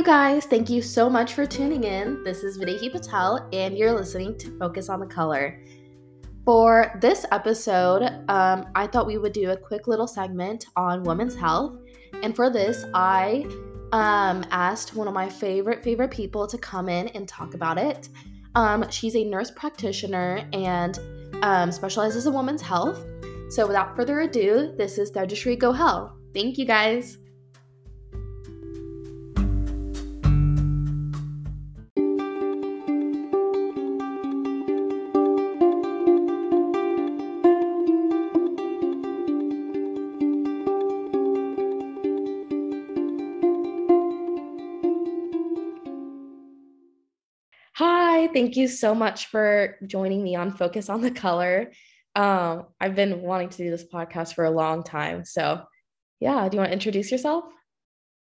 you guys. Thank you so much for tuning in. This is Vaidehi Patel, and you're listening to Focus on the Color. For this episode, um, I thought we would do a quick little segment on women's health. And for this, I um, asked one of my favorite, favorite people to come in and talk about it. Um, she's a nurse practitioner and um, specializes in women's health. So without further ado, this is Tejashree Gohel. Thank you guys. Thank you so much for joining me on Focus on the Color. Um, I've been wanting to do this podcast for a long time. So, yeah, do you want to introduce yourself?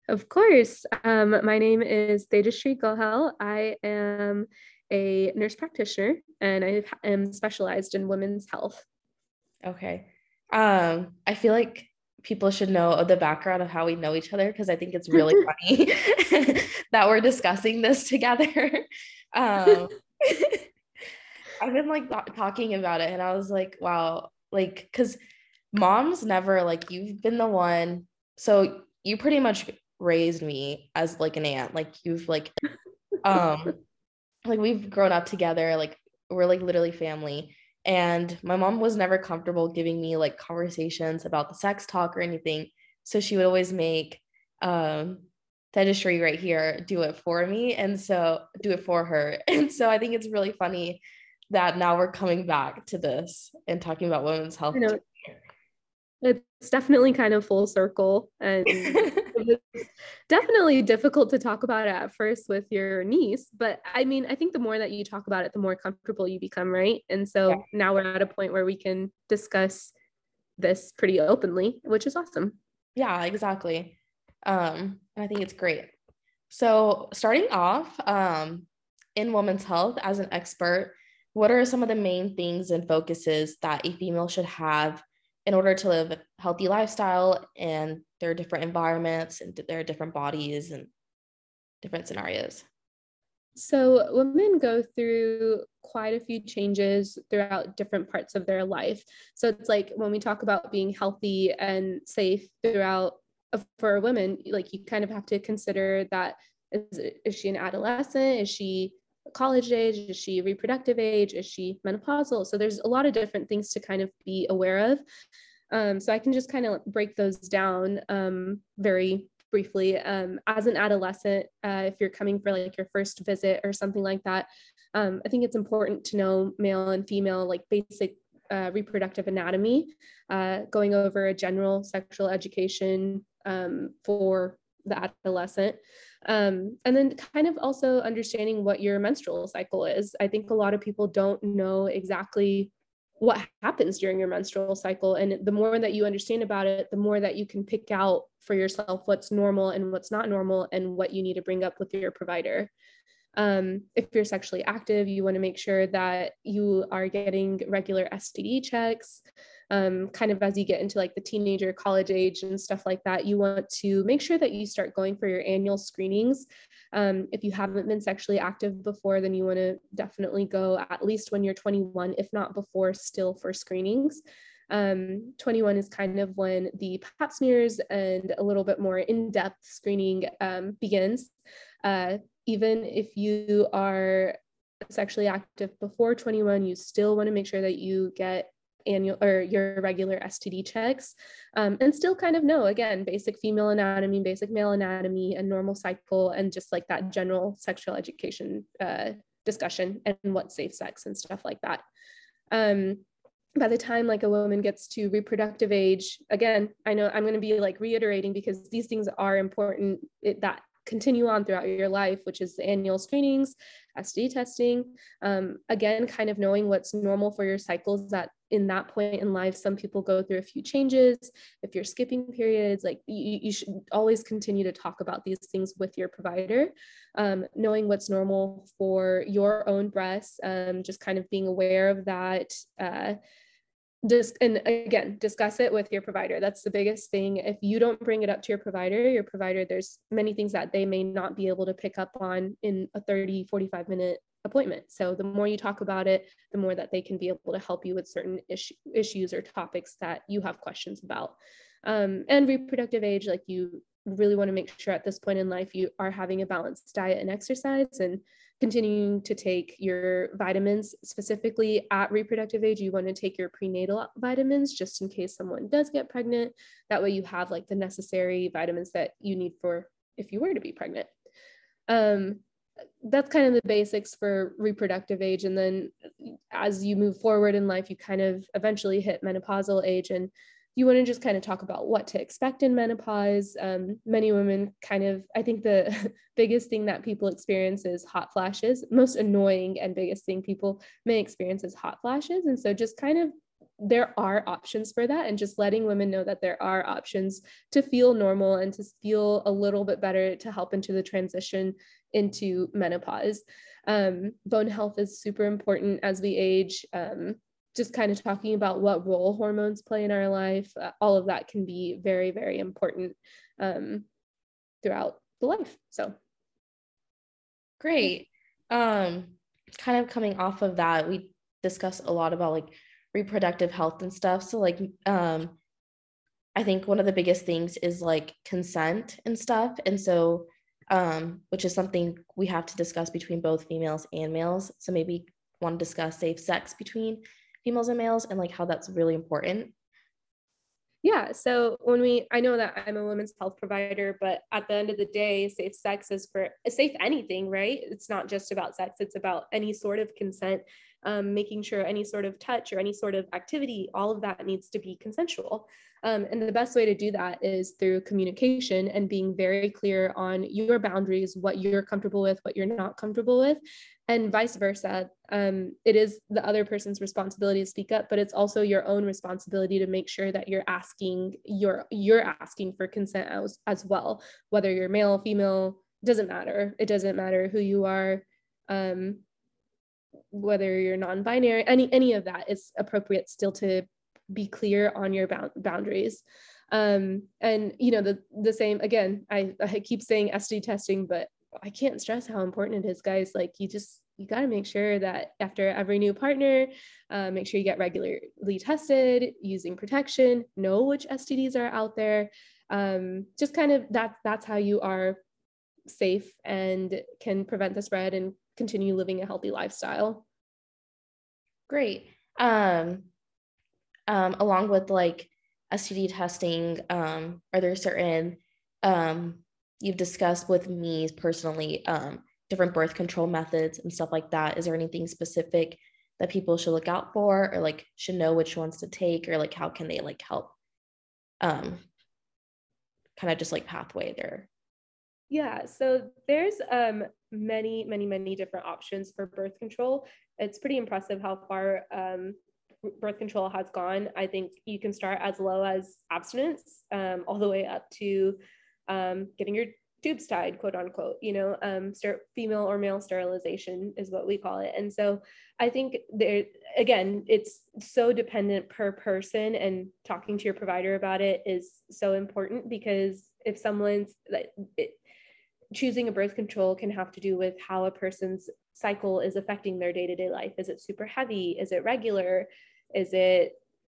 Of course. Um, my name is Tejashree Gohel. I am a nurse practitioner and I am specialized in women's health. Okay. Um, I feel like people should know of the background of how we know each other because I think it's really funny that we're discussing this together. Um, I've been like talking about it and I was like, wow, like, because mom's never like, you've been the one. So you pretty much raised me as like an aunt. Like, you've like, um, like we've grown up together. Like, we're like literally family. And my mom was never comfortable giving me like conversations about the sex talk or anything. So she would always make um Tejashree right here do it for me and so do it for her. And so i think it's really funny that now we're coming back to this and talking about women's health. It's definitely kind of full circle and it's definitely difficult to talk about it at first with your niece but i mean i think the more that you talk about it the more comfortable you become right and so yeah. now we're at a point where we can discuss this pretty openly which is awesome yeah exactly um, and I think it's great. So, starting off um, in women's health as an expert, what are some of the main things and focuses that a female should have in order to live a healthy lifestyle and there are different environments and there are different bodies and different scenarios? So, women go through quite a few changes throughout different parts of their life. So, it's like when we talk about being healthy and safe throughout for a woman, like you kind of have to consider that is, is she an adolescent? Is she college age? Is she reproductive age? Is she menopausal? So there's a lot of different things to kind of be aware of. Um, so I can just kind of break those down um, very briefly. Um, as an adolescent, uh, if you're coming for like your first visit or something like that, um, I think it's important to know male and female like basic uh, reproductive anatomy, uh, going over a general sexual education um, for the adolescent. Um, and then kind of also understanding what your menstrual cycle is. I think a lot of people don't know exactly what happens during your menstrual cycle. And the more that you understand about it, the more that you can pick out for yourself what's normal and what's not normal and what you need to bring up with your provider. Um, if you're sexually active, you want to make sure that you are getting regular STD checks um, kind of as you get into like the teenager college age and stuff like that you want to make sure that you start going for your annual screenings. Um, if you haven't been sexually active before then you want to definitely go at least when you're 21 if not before still for screenings. Um, 21 is kind of when the pap smears and a little bit more in-depth screening um, begins. Uh, even if you are sexually active before 21 you still want to make sure that you get annual or your regular STD checks um, and still kind of know again basic female anatomy, basic male anatomy, and normal cycle, and just like that general sexual education uh, discussion and what safe sex and stuff like that. Um, by the time like a woman gets to reproductive age, again, I know I'm going to be like reiterating because these things are important it, that continue on throughout your life, which is the annual screenings, STD testing. Um, again, kind of knowing what's normal for your cycles that in that point in life, some people go through a few changes. If you're skipping periods, like you, you should always continue to talk about these things with your provider, um, knowing what's normal for your own breasts, um, just kind of being aware of that. Uh, just and again discuss it with your provider that's the biggest thing if you don't bring it up to your provider your provider there's many things that they may not be able to pick up on in a 30 45 minute appointment. So the more you talk about it the more that they can be able to help you with certain issue, issues or topics that you have questions about. Um, and reproductive age like you really want to make sure at this point in life you are having a balanced diet and exercise and continuing to take your vitamins. Specifically at reproductive age you want to take your prenatal vitamins just in case someone does get pregnant. That way you have like the necessary vitamins that you need for if you were to be pregnant. Um, that's kind of the basics for reproductive age and then as you move forward in life you kind of eventually hit menopausal age and you want to just kind of talk about what to expect in menopause. Um, many women kind of, I think the biggest thing that people experience is hot flashes. Most annoying and biggest thing people may experience is hot flashes. And so just kind of there are options for that and just letting women know that there are options to feel normal and to feel a little bit better to help into the transition into menopause um, bone health is super important as we age um, just kind of talking about what role hormones play in our life, uh, all of that can be very, very important um, throughout the life. So great. Um, kind of coming off of that, we discussed a lot about like reproductive health and stuff. So like um I think one of the biggest things is like consent and stuff. And so um, which is something we have to discuss between both females and males. So maybe want to discuss safe sex between females and males and like how that's really important yeah so when we i know that i'm a women's health provider but at the end of the day safe sex is for safe anything right it's not just about sex it's about any sort of consent um, making sure any sort of touch or any sort of activity all of that needs to be consensual um, and the best way to do that is through communication and being very clear on your boundaries, what you're comfortable with, what you're not comfortable with, and vice versa. Um, it is the other person's responsibility to speak up, but it's also your own responsibility to make sure that you're asking you're you're asking for consent as, as well, whether you're male, female, doesn't matter. It doesn't matter who you are. Um, whether you're non-binary any any of that is appropriate still to be clear on your bound- boundaries. Um, and you know the the same again I, I keep saying sd testing but i can't stress how important it is guys. Like you just you got to make sure that after every new partner uh, make sure you get regularly tested using protection know which stds are out there. Um, just kind of that that's how you are safe and can prevent the spread and continue living a healthy lifestyle great um, um, along with like STD testing, um, are there certain um, you've discussed with me personally um, different birth control methods and stuff like that? Is there anything specific that people should look out for or like should know which ones to take or like how can they like help um, kind of just like pathway there? Yeah, so there's um, many, many, many different options for birth control. It's pretty impressive how far um, birth control has gone, I think you can start as low as abstinence, um, all the way up to um, getting your tubes tied, quote unquote. You know, um, start female or male sterilization is what we call it. And so I think there again, it's so dependent per person, and talking to your provider about it is so important because if someone's like it, choosing a birth control can have to do with how a person's cycle is affecting their day-to-day life. Is it super heavy? Is it regular? Is it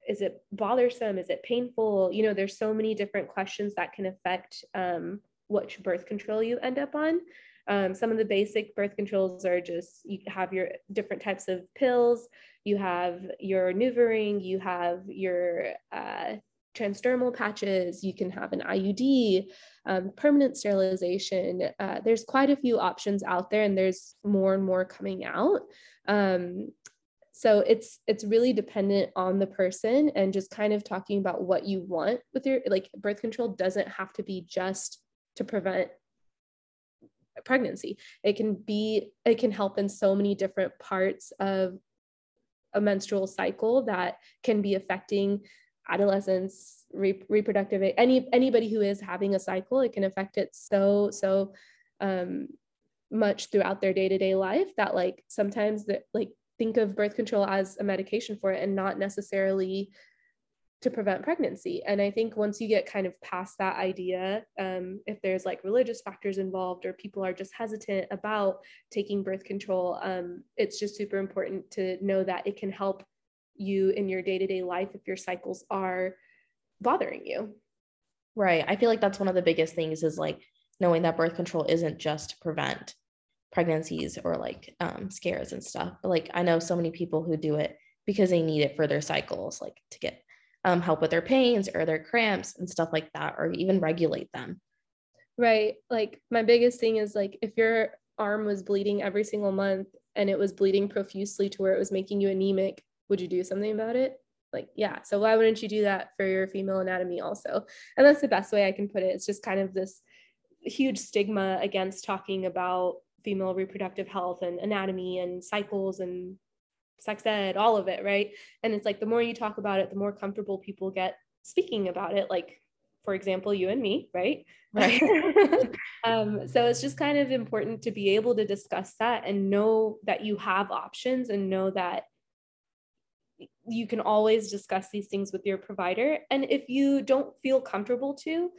is it bothersome? Is it painful? You know there's so many different questions that can affect um, which birth control you end up on. Um, some of the basic birth controls are just you have your different types of pills. You have your NuvaRing. You have your uh, transdermal patches you can have an iud um, permanent sterilization. Uh, there's quite a few options out there and there's more and more coming out. Um, so it's it's really dependent on the person and just kind of talking about what you want with your like birth control doesn't have to be just to prevent pregnancy. It can be it can help in so many different parts of a menstrual cycle that can be affecting adolescents re- reproductive any anybody who is having a cycle it can affect it so so um much throughout their day-to-day life that like sometimes that like think of birth control as a medication for it and not necessarily to prevent pregnancy. And I think once you get kind of past that idea, um, if there's like religious factors involved or people are just hesitant about taking birth control, um, it's just super important to know that it can help you in your day to day life if your cycles are bothering you. Right. I feel like that's one of the biggest things is like knowing that birth control isn't just to prevent pregnancies or like um, scares and stuff. But like I know so many people who do it because they need it for their cycles, like to get um, help with their pains or their cramps and stuff like that, or even regulate them. Right. Like my biggest thing is like if your arm was bleeding every single month and it was bleeding profusely to where it was making you anemic, would you do something about it? Like, yeah. So why wouldn't you do that for your female anatomy also? And that's the best way I can put it. It's just kind of this huge stigma against talking about female reproductive health and anatomy and cycles and sex ed, all of it, right? And it's like the more you talk about it, the more comfortable people get speaking about it. Like, for example, you and me, right? Right. um, so it's just kind of important to be able to discuss that and know that you have options and know that you can always discuss these things with your provider. And if you don't feel comfortable to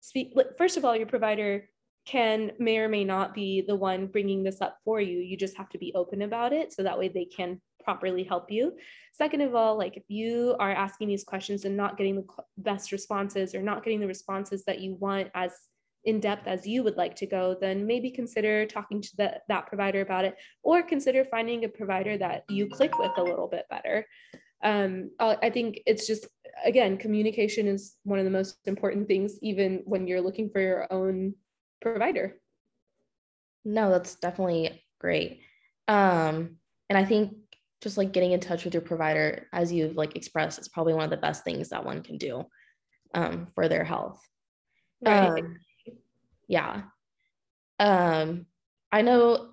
speak, first of all, your provider can may or may not be the one bringing this up for you. You just have to be open about it so that way they can properly help you. Second of all, like if you are asking these questions and not getting the best responses or not getting the responses that you want as in depth as you would like to go, then maybe consider talking to the, that provider about it or consider finding a provider that you click with a little bit better. Um, I think it's just, again, communication is one of the most important things, even when you're looking for your own provider. No, that's definitely great. Um, and I think just like getting in touch with your provider, as you've like expressed, is probably one of the best things that one can do um, for their health. Right. Um, yeah. Um, I know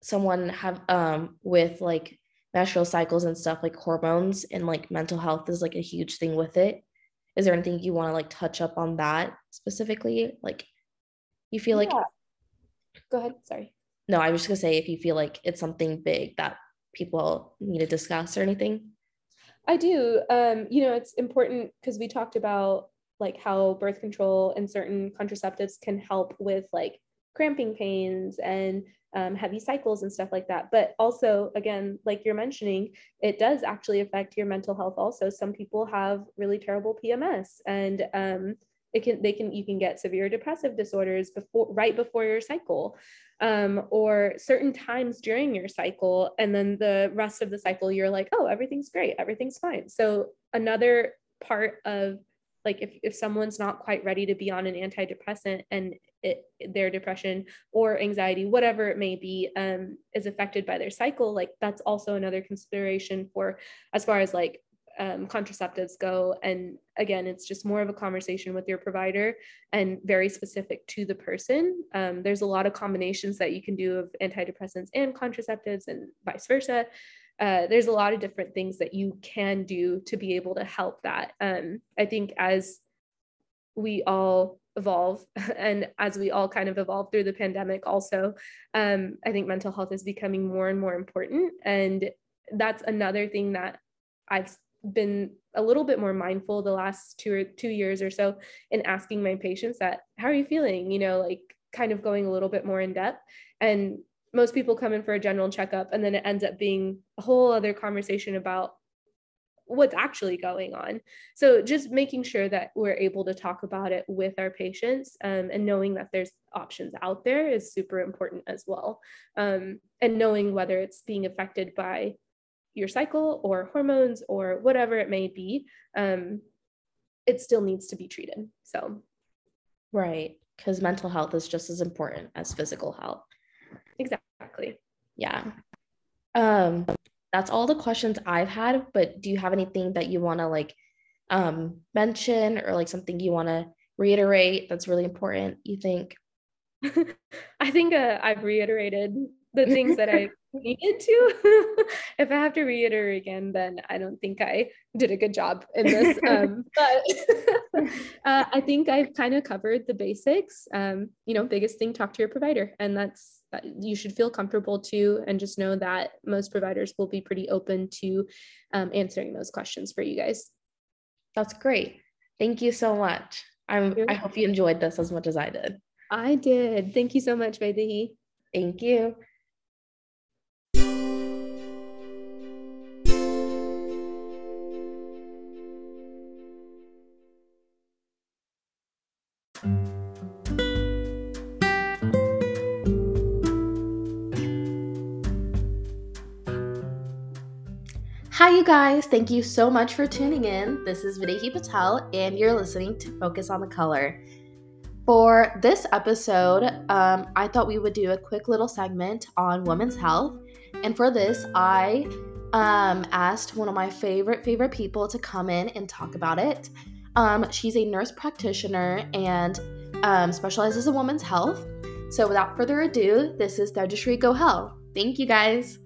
someone have um with like menstrual cycles and stuff like hormones and like mental health is like a huge thing with it. Is there anything you want to like touch up on that specifically? Like you feel like go ahead, sorry. No, I was just gonna say if you feel like it's something big that people need to discuss or anything. I do. Um, you know, it's important because we talked about like how birth control and certain contraceptives can help with like cramping pains and um, heavy cycles and stuff like that. But also, again, like you're mentioning, it does actually affect your mental health. Also, some people have really terrible PMS, and um, it can they can you can get severe depressive disorders before right before your cycle, um, or certain times during your cycle, and then the rest of the cycle you're like, oh, everything's great, everything's fine. So another part of like if, if someone's not quite ready to be on an antidepressant and it, their depression or anxiety whatever it may be um, is affected by their cycle like that's also another consideration for as far as like um, contraceptives go. And again it's just more of a conversation with your provider and very specific to the person. Um, there's a lot of combinations that you can do of antidepressants and contraceptives and vice versa. Uh, there's a lot of different things that you can do to be able to help that. Um, I think as we all evolve and as we all kind of evolve through the pandemic also um, i think mental health is becoming more and more important. And that's another thing that i've been a little bit more mindful the last two or two years or so in asking my patients that how are you feeling? You know like kind of going a little bit more in depth. And most people come in for a general checkup and then it ends up being a whole other conversation about what's actually going on. So just making sure that we're able to talk about it with our patients um, and knowing that there's options out there is super important as well. Um, and knowing whether it's being affected by your cycle or hormones or whatever it may be, um, it still needs to be treated. So, right. Because mental health is just as important as physical health. Exactly. Yeah. Um, that's all the questions I've had, but do you have anything that you want to like um mention or like something you want to reiterate that's really important, you think? I think uh, I've reiterated the things that I needed to. if I have to reiterate again, then I don't think I did a good job in this. Um, but uh, I think I've kind of covered the basics. Um, you know, biggest thing, talk to your provider, and that's that you should feel comfortable to and just know that most providers will be pretty open to um, answering those questions for you guys. That's great. Thank you so much. I'm i hope you enjoyed this as much as i did. I did. Thank you so much Vaidehi. thank you you guys. Thank you so much for tuning in. This is Vaidehi Patel, and you're listening to Focus on the Color. For this episode, um, I thought we would do a quick little segment on women's health. And for this, I um, asked one of my favorite, favorite people to come in and talk about it. Um, she's a nurse practitioner and um, specializes in women's health. So without further ado, this is Tejashree Gohel. Thank you guys.